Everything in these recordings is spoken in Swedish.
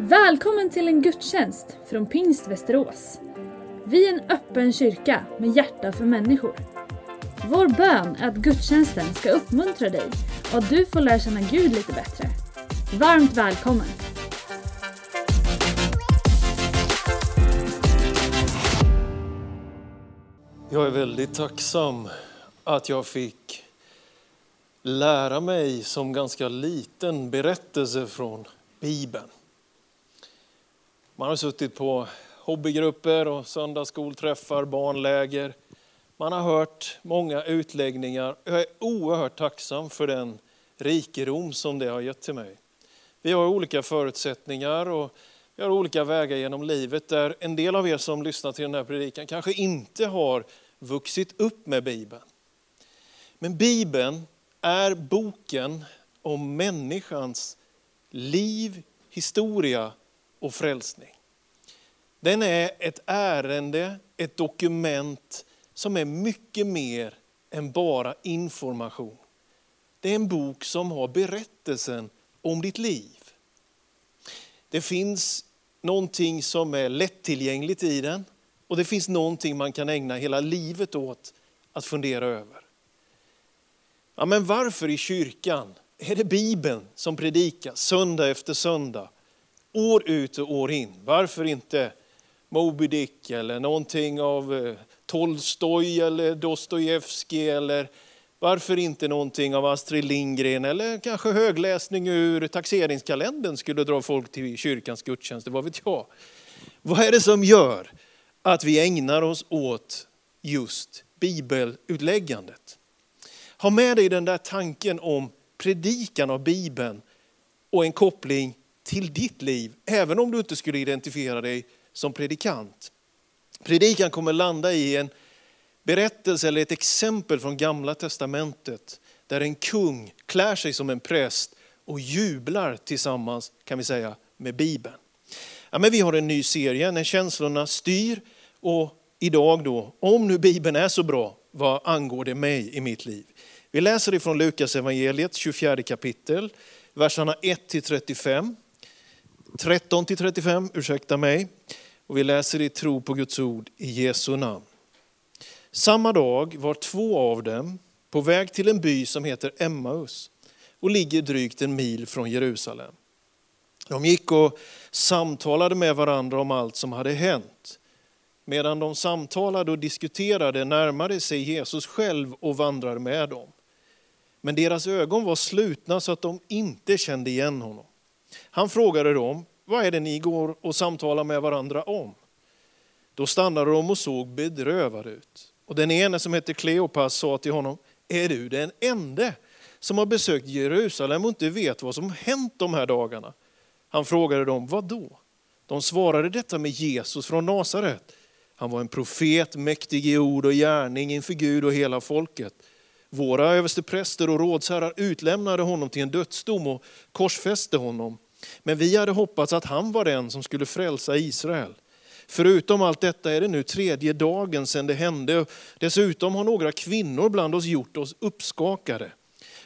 Välkommen till en gudstjänst från Pingst Västerås. Vi är en öppen kyrka med hjärta för människor. Vår bön är att gudstjänsten ska uppmuntra dig och att du får lära känna Gud lite bättre. Varmt välkommen! Jag är väldigt tacksam att jag fick lära mig som ganska liten berättelse från Bibeln. Man har suttit på hobbygrupper och söndagsskolträffar, barnläger. Man har hört många utläggningar. Jag är oerhört tacksam för den rikedom som det har gett till mig. Vi har olika förutsättningar och vi har olika vägar genom livet där en del av er som lyssnar till den här predikan kanske inte har vuxit upp med Bibeln. Men Bibeln är boken om människans liv, historia och frälsning. Den är ett ärende, ett dokument som är mycket mer än bara information. Det är en bok som har berättelsen om ditt liv. Det finns någonting som är lättillgängligt i den och det finns någonting man kan ägna hela livet åt att fundera över. Ja, men varför i kyrkan är det Bibeln som predikas söndag efter söndag, år ut och år in? Varför inte Moby Dick eller någonting av eh, Tolstoj eller Dostojevskij eller varför inte någonting av Astrid Lindgren eller kanske högläsning ur taxeringskalendern skulle dra folk till kyrkans gudstjänster, vad vet jag. Vad är det som gör att vi ägnar oss åt just bibelutläggandet? Ha med dig den där tanken om predikan av Bibeln och en koppling till ditt liv, även om du inte skulle identifiera dig som predikant. Predikan kommer landa i en berättelse eller ett exempel från gamla testamentet där en kung klär sig som en präst och jublar tillsammans kan vi säga med Bibeln. Ja, men vi har en ny serie när känslorna styr och idag då, om nu Bibeln är så bra, vad angår det mig i mitt liv? Vi läser ifrån Lukas evangeliet 24 kapitel, verserna 1 till 35. 13 till 35, ursäkta mig. Och vi läser i tro på Guds ord i Jesu namn. Samma dag var två av dem på väg till en by som heter Emmaus och ligger drygt en mil från Jerusalem. De gick och samtalade med varandra om allt som hade hänt. Medan de samtalade och diskuterade närmade sig Jesus själv och vandrade med dem. Men deras ögon var slutna så att de inte kände igen honom. Han frågade dem, vad är det ni går och samtalar med varandra om? Då stannade de och såg bedrövade ut. Och den ene som hette Kleopas sa till honom, är du den ende som har besökt Jerusalem och inte vet vad som hänt de här dagarna? Han frågade dem, vad då? De svarade detta med Jesus från Nasaret. Han var en profet, mäktig i ord och gärning inför Gud och hela folket. Våra överstepräster och rådsherrar utlämnade honom till en dödsdom och korsfäste honom. Men vi hade hoppats att han var den som skulle frälsa Israel. Förutom allt detta är det nu tredje dagen sedan det hände. Dessutom har några kvinnor bland oss gjort oss uppskakade.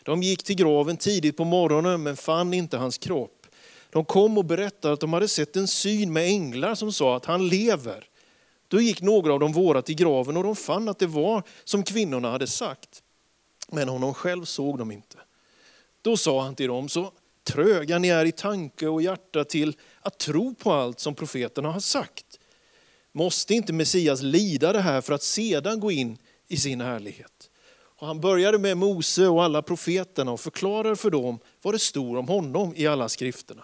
De gick till graven tidigt på morgonen men fann inte hans kropp. De kom och berättade att de hade sett en syn med änglar som sa att han lever. Då gick några av de våra till graven och de fann att det var som kvinnorna hade sagt. Men honom själv såg de inte. Då sa han till dem, så tröga ni är i tanke och hjärta till att tro på allt som profeterna har sagt. Måste inte Messias lida det här för att sedan gå in i sin härlighet? Och han började med Mose och alla profeterna och förklarade för dem vad det stod om honom i alla skrifterna.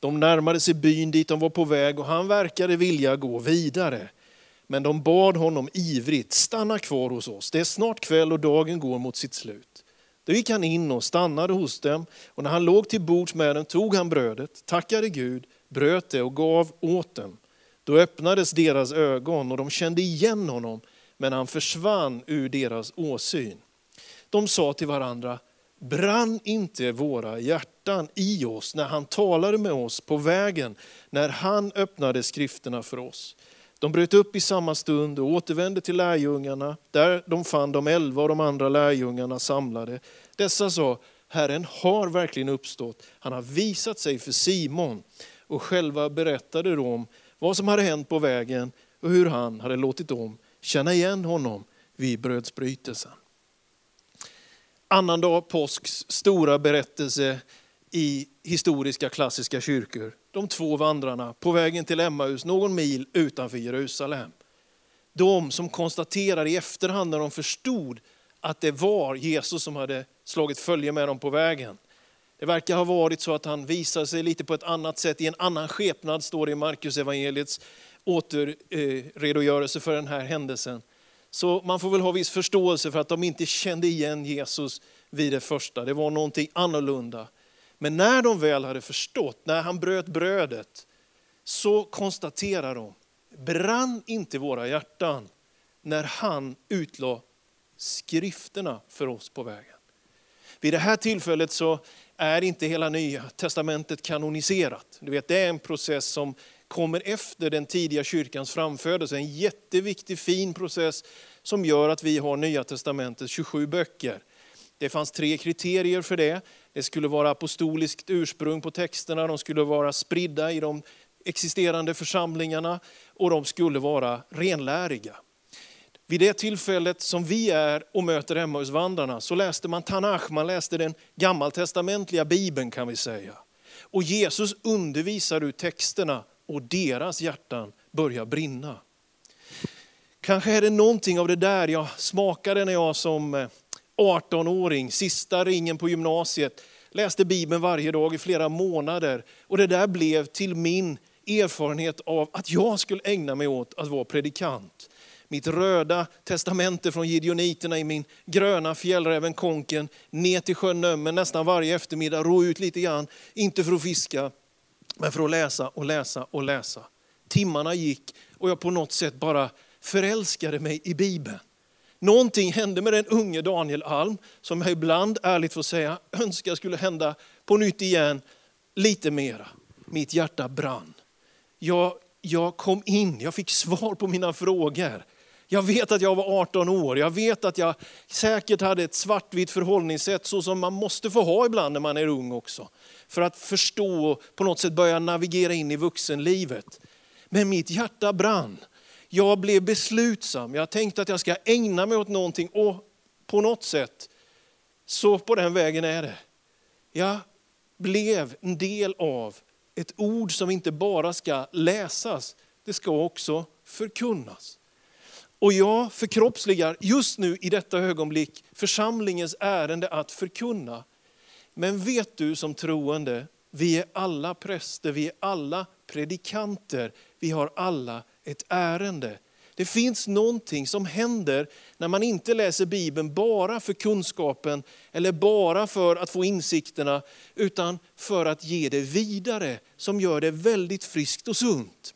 De närmade sig byn dit de var på väg och han verkade vilja gå vidare. Men de bad honom ivrigt, stanna kvar hos oss, det är snart kväll och dagen går mot sitt slut. Då gick han in och stannade hos dem och när han låg till bords med dem tog han brödet, tackade Gud, bröt det och gav åt dem. Då öppnades deras ögon och de kände igen honom, men han försvann ur deras åsyn. De sa till varandra, brann inte våra hjärtan i oss när han talade med oss på vägen, när han öppnade skrifterna för oss. De bröt upp i samma stund och återvände till lärjungarna, där de fann de elva och de andra lärjungarna samlade. Dessa sa, Herren har verkligen uppstått, han har visat sig för Simon. och själva berättade de vad som hade hänt på vägen och hur han hade låtit dem känna igen honom vid brödsbrytelsen. Annandag påsks stora berättelse i historiska klassiska kyrkor. De två vandrarna på vägen till Emmaus, någon mil utanför Jerusalem. De som konstaterar i efterhand när de förstod att det var Jesus som hade slagit följe med dem på vägen. Det verkar ha varit så att han visade sig lite på ett annat sätt, i en annan skepnad, står det i Markus evangeliets återredogörelse eh, för den här händelsen. Så man får väl ha viss förståelse för att de inte kände igen Jesus vid det första. Det var någonting annorlunda. Men när de väl hade förstått, när han bröt brödet, så konstaterar de, brann inte våra hjärtan när han utlade skrifterna för oss på vägen. Vid det här tillfället så är inte hela nya testamentet kanoniserat. Du vet, det är en process som kommer efter den tidiga kyrkans framfödelse. En jätteviktig fin process som gör att vi har nya testamentets 27 böcker. Det fanns tre kriterier för det. Det skulle vara apostoliskt ursprung på texterna, de skulle vara spridda i de existerande församlingarna och de skulle vara renläriga. Vid det tillfället som vi är och möter Emmausvandrarna så läste man Tanach, man läste den gammaltestamentliga bibeln kan vi säga. Och Jesus undervisar ur texterna och deras hjärtan börjar brinna. Kanske är det någonting av det där jag smakade när jag som eh, 18-åring, sista ringen på gymnasiet, läste Bibeln varje dag i flera månader. Och det där blev till min erfarenhet av att jag skulle ägna mig åt att vara predikant. Mitt röda testamente från Gideoniterna i min gröna fjällräven Konken, ner till sjön Nömmen nästan varje eftermiddag, ro ut lite grann, inte för att fiska, men för att läsa och läsa och läsa. Timmarna gick och jag på något sätt bara förälskade mig i Bibeln. Någonting hände med den unge Daniel Alm, som jag ibland ärligt får säga önskar skulle hända på nytt igen, lite mera. Mitt hjärta brann. Jag, jag kom in, jag fick svar på mina frågor. Jag vet att jag var 18 år, jag vet att jag säkert hade ett svartvitt förhållningssätt så som man måste få ha ibland när man är ung också. För att förstå och på något sätt börja navigera in i vuxenlivet. Men mitt hjärta brann. Jag blev beslutsam, jag tänkte att jag ska ägna mig åt någonting och på något sätt, så på den vägen är det. Jag blev en del av ett ord som inte bara ska läsas, det ska också förkunnas. Och jag förkroppsligar just nu i detta ögonblick församlingens ärende att förkunna. Men vet du som troende, vi är alla präster, vi är alla predikanter, vi har alla ett ärende. Det finns någonting som händer när man inte läser Bibeln bara för kunskapen eller bara för att få insikterna, utan för att ge det vidare, som gör det väldigt friskt och sunt.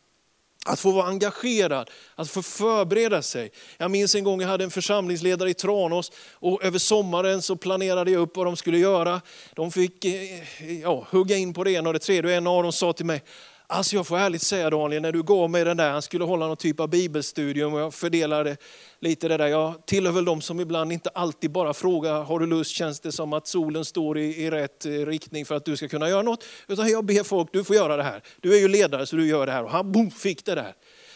Att få vara engagerad, att få förbereda sig. Jag minns en gång jag hade en församlingsledare i Tranås och över sommaren så planerade jag upp vad de skulle göra. De fick eh, ja, hugga in på det ena och det tredje och en av dem sa till mig, Alltså jag får ärligt säga Daniel, när du gav mig den där, han skulle hålla någon typ av bibelstudium och jag fördelade lite det där. Jag tillhör väl de som ibland inte alltid bara frågar, har du lust, känns det som att solen står i, i rätt eh, riktning för att du ska kunna göra något? Utan jag ber folk, du får göra det här. Du är ju ledare så du gör det här. Och han boom, fick det där.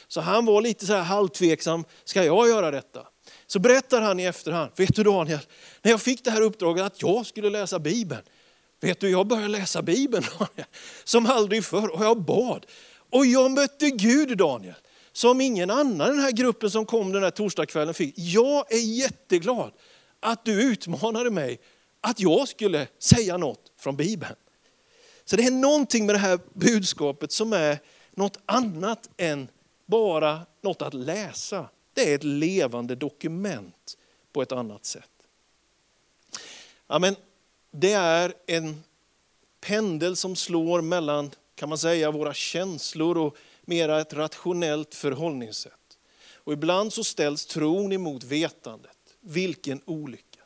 Så han var lite så här halvtveksam, ska jag göra detta? Så berättar han i efterhand, vet du Daniel, när jag fick det här uppdraget att jag skulle läsa Bibeln, Vet du, jag började läsa Bibeln som aldrig förr och jag bad. Och jag mötte Gud Daniel, som ingen annan i den här gruppen som kom den här torsdagskvällen fick. Jag är jätteglad att du utmanade mig att jag skulle säga något från Bibeln. Så det är någonting med det här budskapet som är något annat än bara något att läsa. Det är ett levande dokument på ett annat sätt. Amen det är en pendel som slår mellan kan man säga, våra känslor och mera ett rationellt förhållningssätt. Och ibland så ställs tron emot vetandet. Vilken olycka.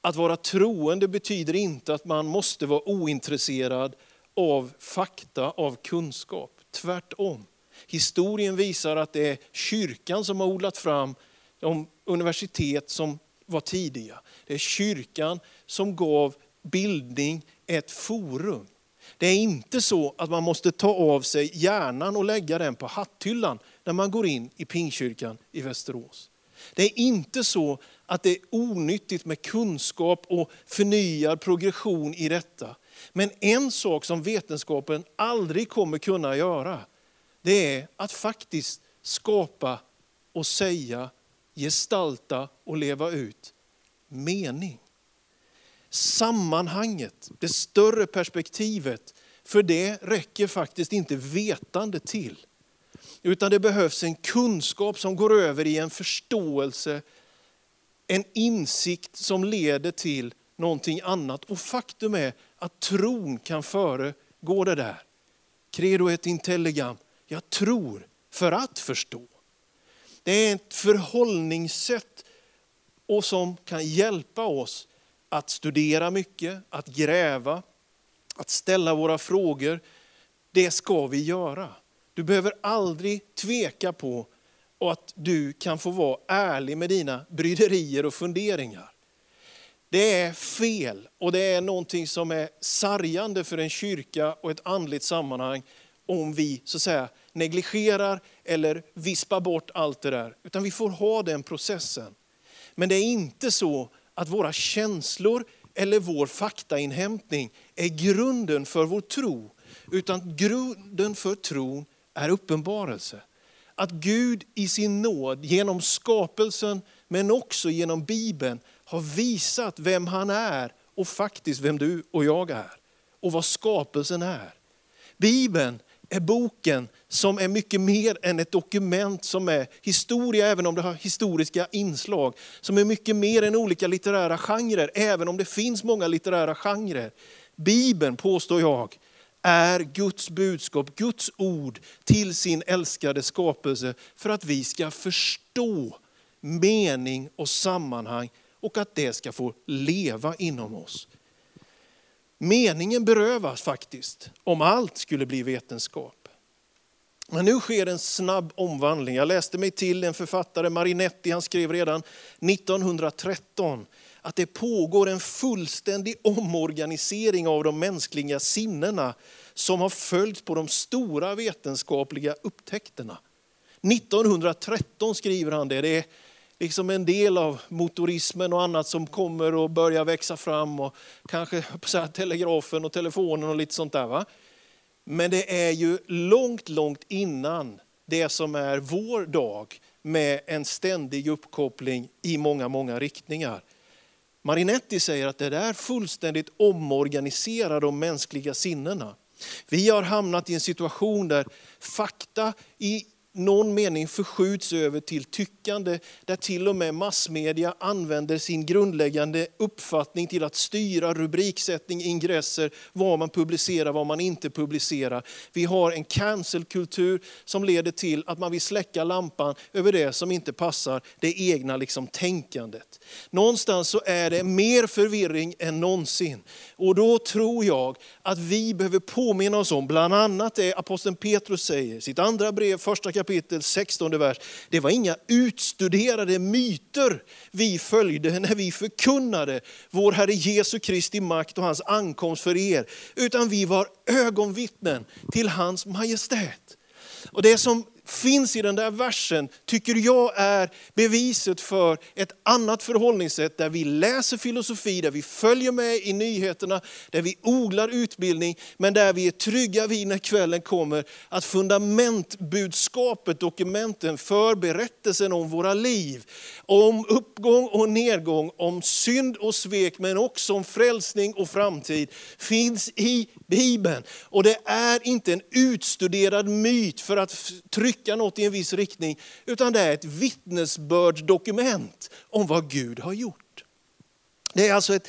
Att vara troende betyder inte att man måste vara ointresserad av fakta, av kunskap. Tvärtom. Historien visar att det är kyrkan som har odlat fram de universitet som var tidiga. Det är kyrkan som gav bildning ett forum. Det är inte så att man måste ta av sig hjärnan och lägga den på hatthyllan när man går in i Pingkyrkan i Västerås. Det är inte så att det är onyttigt med kunskap och förnyad progression i detta. Men en sak som vetenskapen aldrig kommer kunna göra, det är att faktiskt skapa och säga, gestalta och leva ut mening. Sammanhanget, det större perspektivet, för det räcker faktiskt inte vetande till. Utan det behövs en kunskap som går över i en förståelse, en insikt som leder till någonting annat. Och faktum är att tron kan föregå det där. Credo et intelligam, jag tror för att förstå. Det är ett förhållningssätt och som kan hjälpa oss att studera mycket, att gräva, att ställa våra frågor. Det ska vi göra. Du behöver aldrig tveka på att du kan få vara ärlig med dina bryderier och funderingar. Det är fel och det är någonting som är sargande för en kyrka och ett andligt sammanhang om vi så att säga negligerar eller vispar bort allt det där. Utan vi får ha den processen. Men det är inte så att våra känslor eller vår faktainhämtning är grunden för vår tro. Utan grunden för tron är uppenbarelse. Att Gud i sin nåd genom skapelsen men också genom Bibeln har visat vem han är och faktiskt vem du och jag är. Och vad skapelsen är. Bibeln är boken som är mycket mer än ett dokument som är historia, även om det har historiska inslag. Som är mycket mer än olika litterära genrer, även om det finns många litterära genrer. Bibeln, påstår jag, är Guds budskap, Guds ord till sin älskade skapelse för att vi ska förstå mening och sammanhang och att det ska få leva inom oss. Meningen berövas faktiskt om allt skulle bli vetenskap. Men nu sker en snabb omvandling. Jag läste mig till en författare, Marinetti, han skrev redan 1913 att det pågår en fullständig omorganisering av de mänskliga sinnena som har följt på de stora vetenskapliga upptäckterna. 1913 skriver han det. Det är liksom en del av motorismen och annat som kommer och börjar växa fram. och Kanske så telegrafen och telefonen och lite sånt där. Va? Men det är ju långt, långt innan det som är vår dag med en ständig uppkoppling i många, många riktningar. Marinetti säger att det där fullständigt omorganiserar de mänskliga sinnena. Vi har hamnat i en situation där fakta i någon mening förskjuts över till tyckande, där till och med massmedia använder sin grundläggande uppfattning till att styra rubriksättning, ingresser, vad man publicerar, vad man inte publicerar. Vi har en cancelkultur som leder till att man vill släcka lampan över det som inte passar det egna liksom tänkandet. Någonstans så är det mer förvirring än någonsin. Och då tror jag att vi behöver påminna oss om bland annat det aposteln Petrus säger, sitt andra brev, första kapitel, 16 vers. Det var inga utstuderade myter vi följde när vi förkunnade vår Herre Jesu Kristi makt och hans ankomst för er, utan vi var ögonvittnen till hans majestät. Och det som finns i den där versen tycker jag är beviset för ett annat förhållningssätt där vi läser filosofi, där vi följer med i nyheterna, där vi odlar utbildning, men där vi är trygga vid när kvällen kommer att fundamentbudskapet, dokumenten för berättelsen om våra liv, om uppgång och nedgång, om synd och svek, men också om frälsning och framtid, finns i Bibeln. Och det är inte en utstuderad myt för att trycka något i en viss riktning, utan det är ett vittnesbördsdokument om vad Gud har gjort. Det är alltså ett,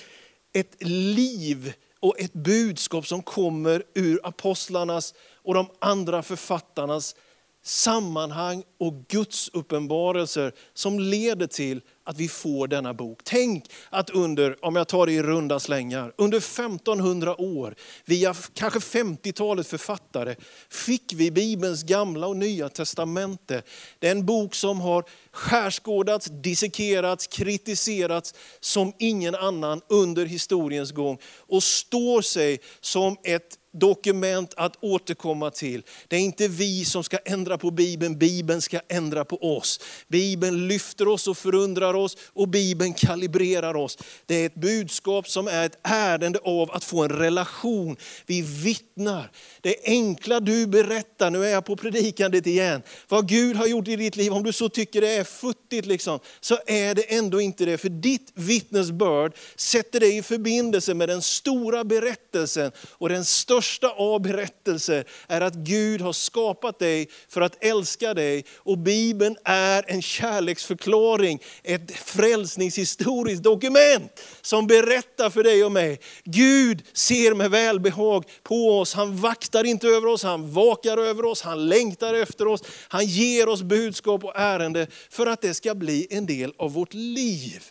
ett liv och ett budskap som kommer ur apostlarnas och de andra författarnas sammanhang och Guds uppenbarelser som leder till att vi får denna bok. Tänk att under, om jag tar det i runda slängar, under 1500 år, via kanske 50-talet författare, fick vi Bibelns gamla och nya testamente. Det är en bok som har skärskådats, dissekerats, kritiserats som ingen annan under historiens gång och står sig som ett dokument att återkomma till. Det är inte vi som ska ändra på Bibeln, Bibeln ska ändra på oss. Bibeln lyfter oss och förundrar oss och Bibeln kalibrerar oss. Det är ett budskap som är ett ärende av att få en relation. Vi vittnar. Det enkla du berättar, nu är jag på predikandet igen, vad Gud har gjort i ditt liv, om du så tycker det är futtigt, liksom, så är det ändå inte det. För ditt vittnesbörd sätter dig i förbindelse med den stora berättelsen och den största av berättelser är att Gud har skapat dig för att älska dig. Och Bibeln är en kärleksförklaring, ett frälsningshistoriskt dokument som berättar för dig och mig. Gud ser med välbehag på oss, han vaktar inte över oss, han vakar över oss, han längtar efter oss. Han ger oss budskap och ärende för att det ska bli en del av vårt liv.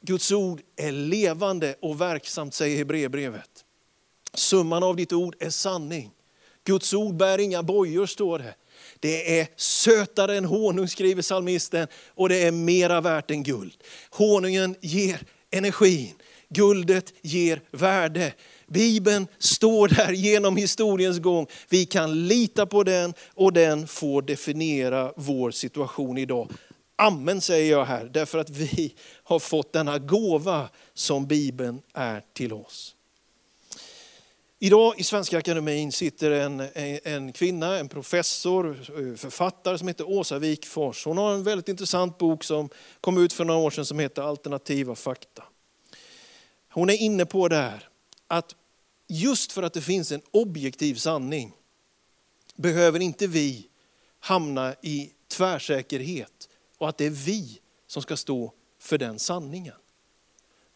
Guds ord är levande och verksamt, säger Hebreerbrevet. Summan av ditt ord är sanning. Guds ord bär inga bojor, står det. Det är sötare än honung, skriver psalmisten, och det är mera värt än guld. Honungen ger energin, guldet ger värde. Bibeln står där genom historiens gång. Vi kan lita på den och den får definiera vår situation idag. Amen säger jag här, därför att vi har fått denna gåva som Bibeln är till oss. Idag i Svenska Akademin sitter en, en kvinna, en professor, författare som heter Åsa Wikfors. Hon har en väldigt intressant bok som kom ut för några år sedan som heter Alternativa fakta. Hon är inne på det här att just för att det finns en objektiv sanning behöver inte vi hamna i tvärsäkerhet och att det är vi som ska stå för den sanningen.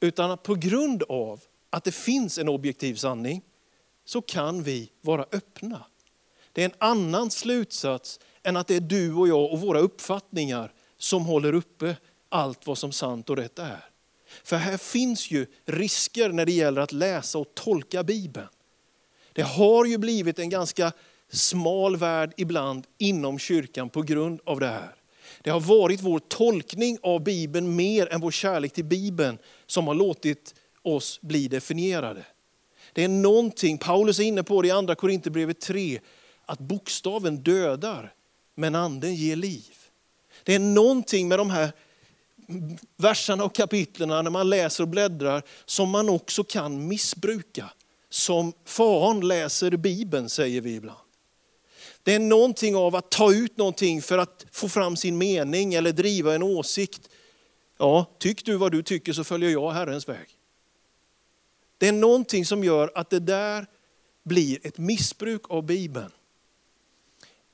Utan att på grund av att det finns en objektiv sanning så kan vi vara öppna. Det är en annan slutsats än att det är du och jag och våra uppfattningar som håller uppe allt vad som sant och rätt är. För här finns ju risker när det gäller att läsa och tolka Bibeln. Det har ju blivit en ganska smal värld ibland inom kyrkan på grund av det här. Det har varit vår tolkning av Bibeln mer än vår kärlek till Bibeln som har låtit oss bli definierade. Det är någonting, Paulus är inne på det i andra Korinthierbrevet 3, att bokstaven dödar men anden ger liv. Det är någonting med de här verserna och kapitlerna när man läser och bläddrar som man också kan missbruka. Som faran läser Bibeln säger vi ibland. Det är någonting av att ta ut någonting för att få fram sin mening eller driva en åsikt. Ja, tyck du vad du tycker så följer jag Herrens väg. Det är någonting som gör att det där blir ett missbruk av Bibeln.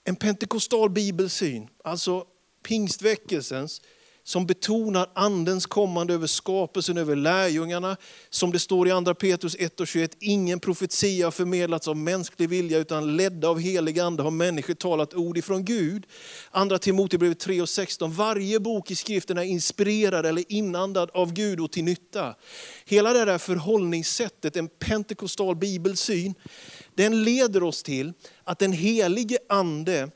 En pentekostal bibelsyn, alltså pingstväckelsens, som betonar andens kommande över skapelsen, över lärjungarna. Som det står i andra Petrus 1 och 21, ingen profetia har förmedlats av mänsklig vilja utan ledda av helig ande har människor talat ord ifrån Gud. Andra Timoteusbrevet 3 och 16, varje bok i skriften är inspirerad eller inandad av Gud och till nytta. Hela det där förhållningssättet, en pentekostal bibelsyn, den leder oss till att den helige ande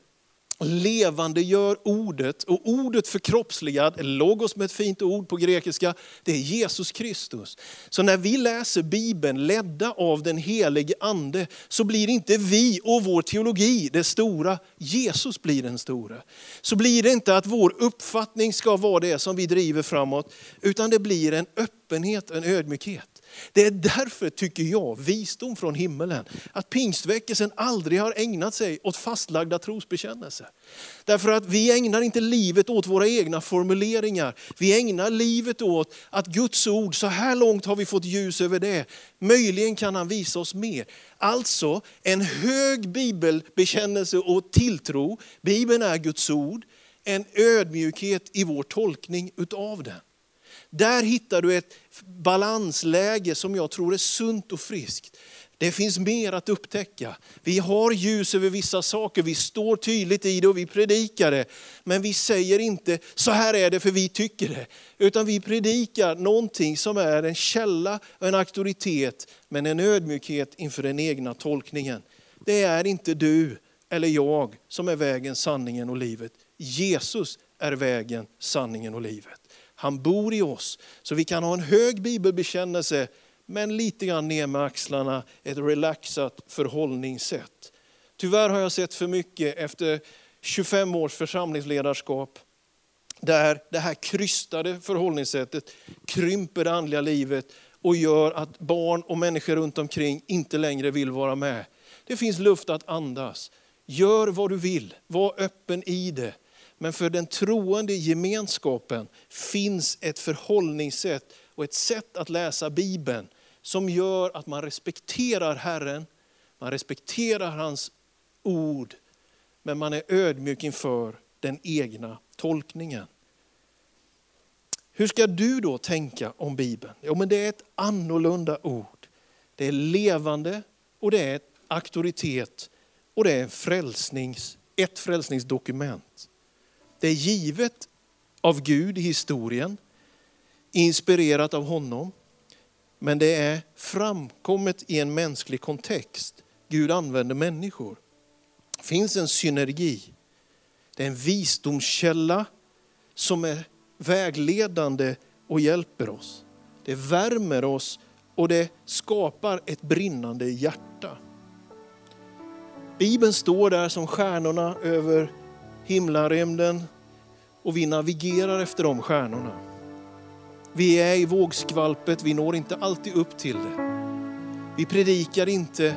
levande gör ordet och ordet förkroppsligad, logos med ett fint ord på grekiska, det är Jesus Kristus. Så när vi läser Bibeln ledda av den helige ande så blir inte vi och vår teologi det stora, Jesus blir den stora. Så blir det inte att vår uppfattning ska vara det som vi driver framåt, utan det blir en öppenhet, en ödmjukhet. Det är därför, tycker jag, visdom från himmelen, att pingstväckelsen aldrig har ägnat sig åt fastlagda trosbekännelser. Därför att vi ägnar inte livet åt våra egna formuleringar. Vi ägnar livet åt att Guds ord, så här långt har vi fått ljus över det. Möjligen kan han visa oss mer. Alltså en hög bibelbekännelse och tilltro. Bibeln är Guds ord. En ödmjukhet i vår tolkning utav den. Där hittar du ett balansläge som jag tror är sunt och friskt. Det finns mer att upptäcka. Vi har ljus över vissa saker, vi står tydligt i det och vi predikar det. Men vi säger inte, så här är det för vi tycker det. Utan vi predikar någonting som är en källa, och en auktoritet, men en ödmjukhet inför den egna tolkningen. Det är inte du eller jag som är vägen, sanningen och livet. Jesus är vägen, sanningen och livet. Han bor i oss, så vi kan ha en hög bibelbekännelse, men lite grann ner med axlarna, ett relaxat förhållningssätt. Tyvärr har jag sett för mycket efter 25 års församlingsledarskap, där det här krystade förhållningssättet krymper det andliga livet och gör att barn och människor runt omkring inte längre vill vara med. Det finns luft att andas. Gör vad du vill, var öppen i det. Men för den troende gemenskapen finns ett förhållningssätt och ett sätt att läsa Bibeln som gör att man respekterar Herren, man respekterar hans ord, men man är ödmjuk inför den egna tolkningen. Hur ska du då tänka om Bibeln? Jo, men det är ett annorlunda ord. Det är levande och det är auktoritet och det är frälsnings, ett frälsningsdokument. Det är givet av Gud i historien, inspirerat av honom. Men det är framkommet i en mänsklig kontext. Gud använder människor. Det finns en synergi. Det är en visdomskälla som är vägledande och hjälper oss. Det värmer oss och det skapar ett brinnande hjärta. Bibeln står där som stjärnorna över himlarymden och vi navigerar efter de stjärnorna. Vi är i vågskvalpet, vi når inte alltid upp till det. Vi predikar inte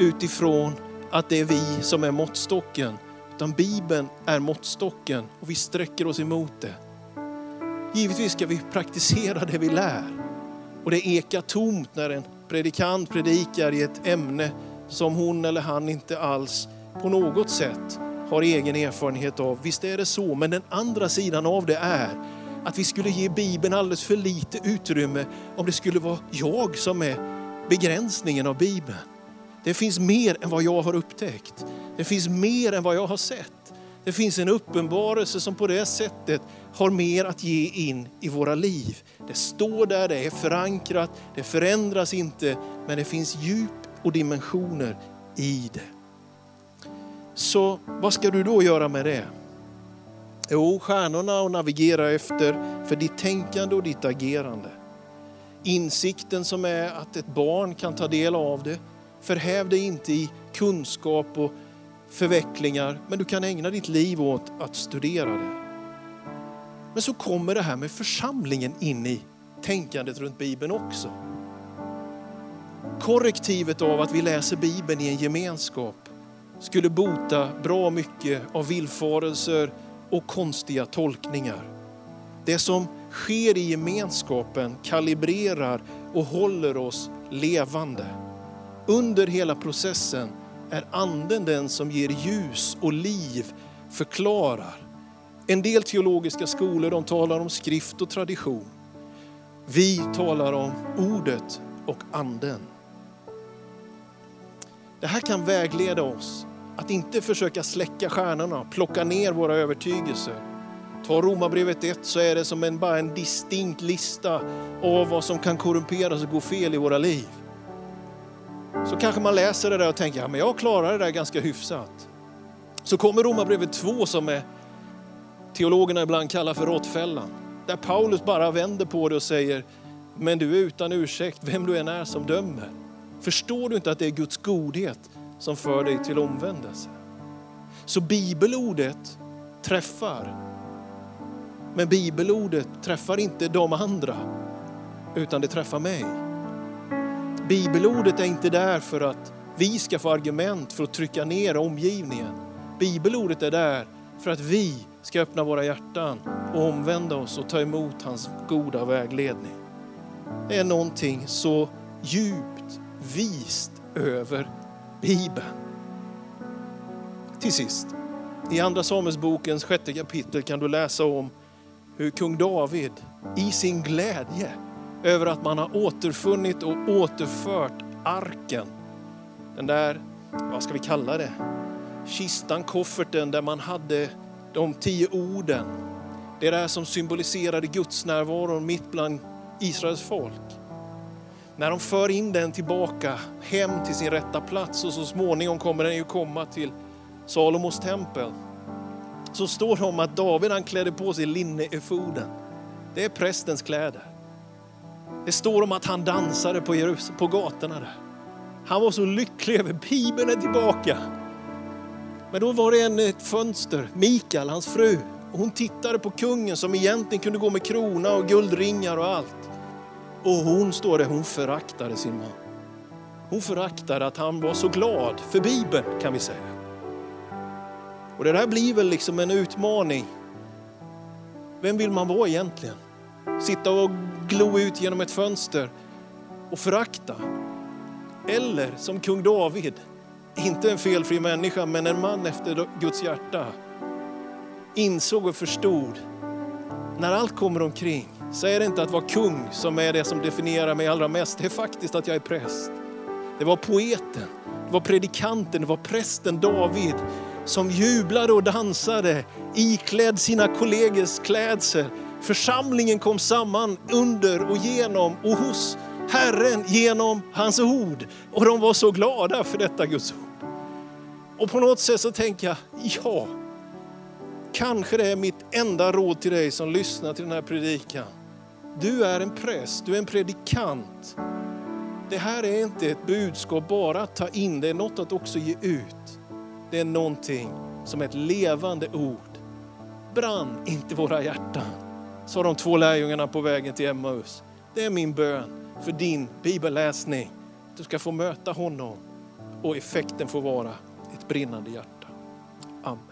utifrån att det är vi som är måttstocken, utan Bibeln är måttstocken och vi sträcker oss emot det. Givetvis ska vi praktisera det vi lär. Och det ekar tomt när en predikant predikar i ett ämne som hon eller han inte alls på något sätt har egen erfarenhet av. Visst är det så, men den andra sidan av det är att vi skulle ge Bibeln alldeles för lite utrymme om det skulle vara jag som är begränsningen av Bibeln. Det finns mer än vad jag har upptäckt. Det finns mer än vad jag har sett. Det finns en uppenbarelse som på det sättet har mer att ge in i våra liv. Det står där, det är förankrat, det förändras inte, men det finns djup och dimensioner i det. Så vad ska du då göra med det? Jo, stjärnorna att navigera efter för ditt tänkande och ditt agerande. Insikten som är att ett barn kan ta del av det. Förhäv dig inte i kunskap och förvecklingar, men du kan ägna ditt liv åt att studera det. Men så kommer det här med församlingen in i tänkandet runt Bibeln också. Korrektivet av att vi läser Bibeln i en gemenskap skulle bota bra mycket av villfarelser och konstiga tolkningar. Det som sker i gemenskapen kalibrerar och håller oss levande. Under hela processen är anden den som ger ljus och liv, förklarar. En del teologiska skolor de talar om skrift och tradition. Vi talar om ordet och anden. Det här kan vägleda oss att inte försöka släcka stjärnorna, plocka ner våra övertygelser. Ta Romarbrevet 1 så är det som en, bara en distinkt lista av vad som kan korrumperas och gå fel i våra liv. Så kanske man läser det där och tänker, ja men jag klarar det där ganska hyfsat. Så kommer Romarbrevet 2 som är, teologerna ibland kallar för råttfällan. Där Paulus bara vänder på det och säger, men du är utan ursäkt, vem du än är som dömer. Förstår du inte att det är Guds godhet som för dig till omvändelse? Så bibelordet träffar. Men bibelordet träffar inte de andra, utan det träffar mig. Bibelordet är inte där för att vi ska få argument för att trycka ner omgivningen. Bibelordet är där för att vi ska öppna våra hjärtan och omvända oss och ta emot hans goda vägledning. Det är någonting så djupt vist över Bibeln. Till sist, i Andra Samuelsbokens sjätte kapitel kan du läsa om hur kung David i sin glädje över att man har återfunnit och återfört arken den där, vad ska vi kalla det, kistan, kofferten där man hade de tio orden. Det där som symboliserade Guds närvaro mitt bland Israels folk. När de för in den tillbaka hem till sin rätta plats och så småningom kommer den ju komma till Salomos tempel. Så står det om att David han klädde på sig linneefoden. Det är prästens kläder. Det står om att han dansade på, Jerus på gatorna där. Han var så lycklig över Bibeln är tillbaka. Men då var det en ett fönster, Mikael, hans fru. Hon tittade på kungen som egentligen kunde gå med krona och guldringar och allt. Och hon, står det, hon föraktade sin man. Hon föraktade att han var så glad för Bibeln kan vi säga. Och det där blir väl liksom en utmaning. Vem vill man vara egentligen? Sitta och glo ut genom ett fönster och förakta? Eller som kung David, inte en felfri människa men en man efter Guds hjärta, insåg och förstod när allt kommer omkring så är det inte att vara kung som är det som definierar mig allra mest. Det är faktiskt att jag är präst. Det var poeten, det var predikanten, det var prästen David som jublade och dansade iklädd sina kollegors klädsel. Församlingen kom samman under och genom och hos Herren genom hans ord. Och de var så glada för detta Guds ord. Och på något sätt så tänker jag, ja, kanske det är mitt enda råd till dig som lyssnar till den här predikan. Du är en präst, du är en predikant. Det här är inte ett budskap bara att ta in, det är något att också ge ut. Det är någonting som ett levande ord. Brann inte våra hjärtan, sa de två lärjungarna på vägen till Emmaus. Det är min bön för din bibelläsning. Du ska få möta honom och effekten får vara ett brinnande hjärta. Amen.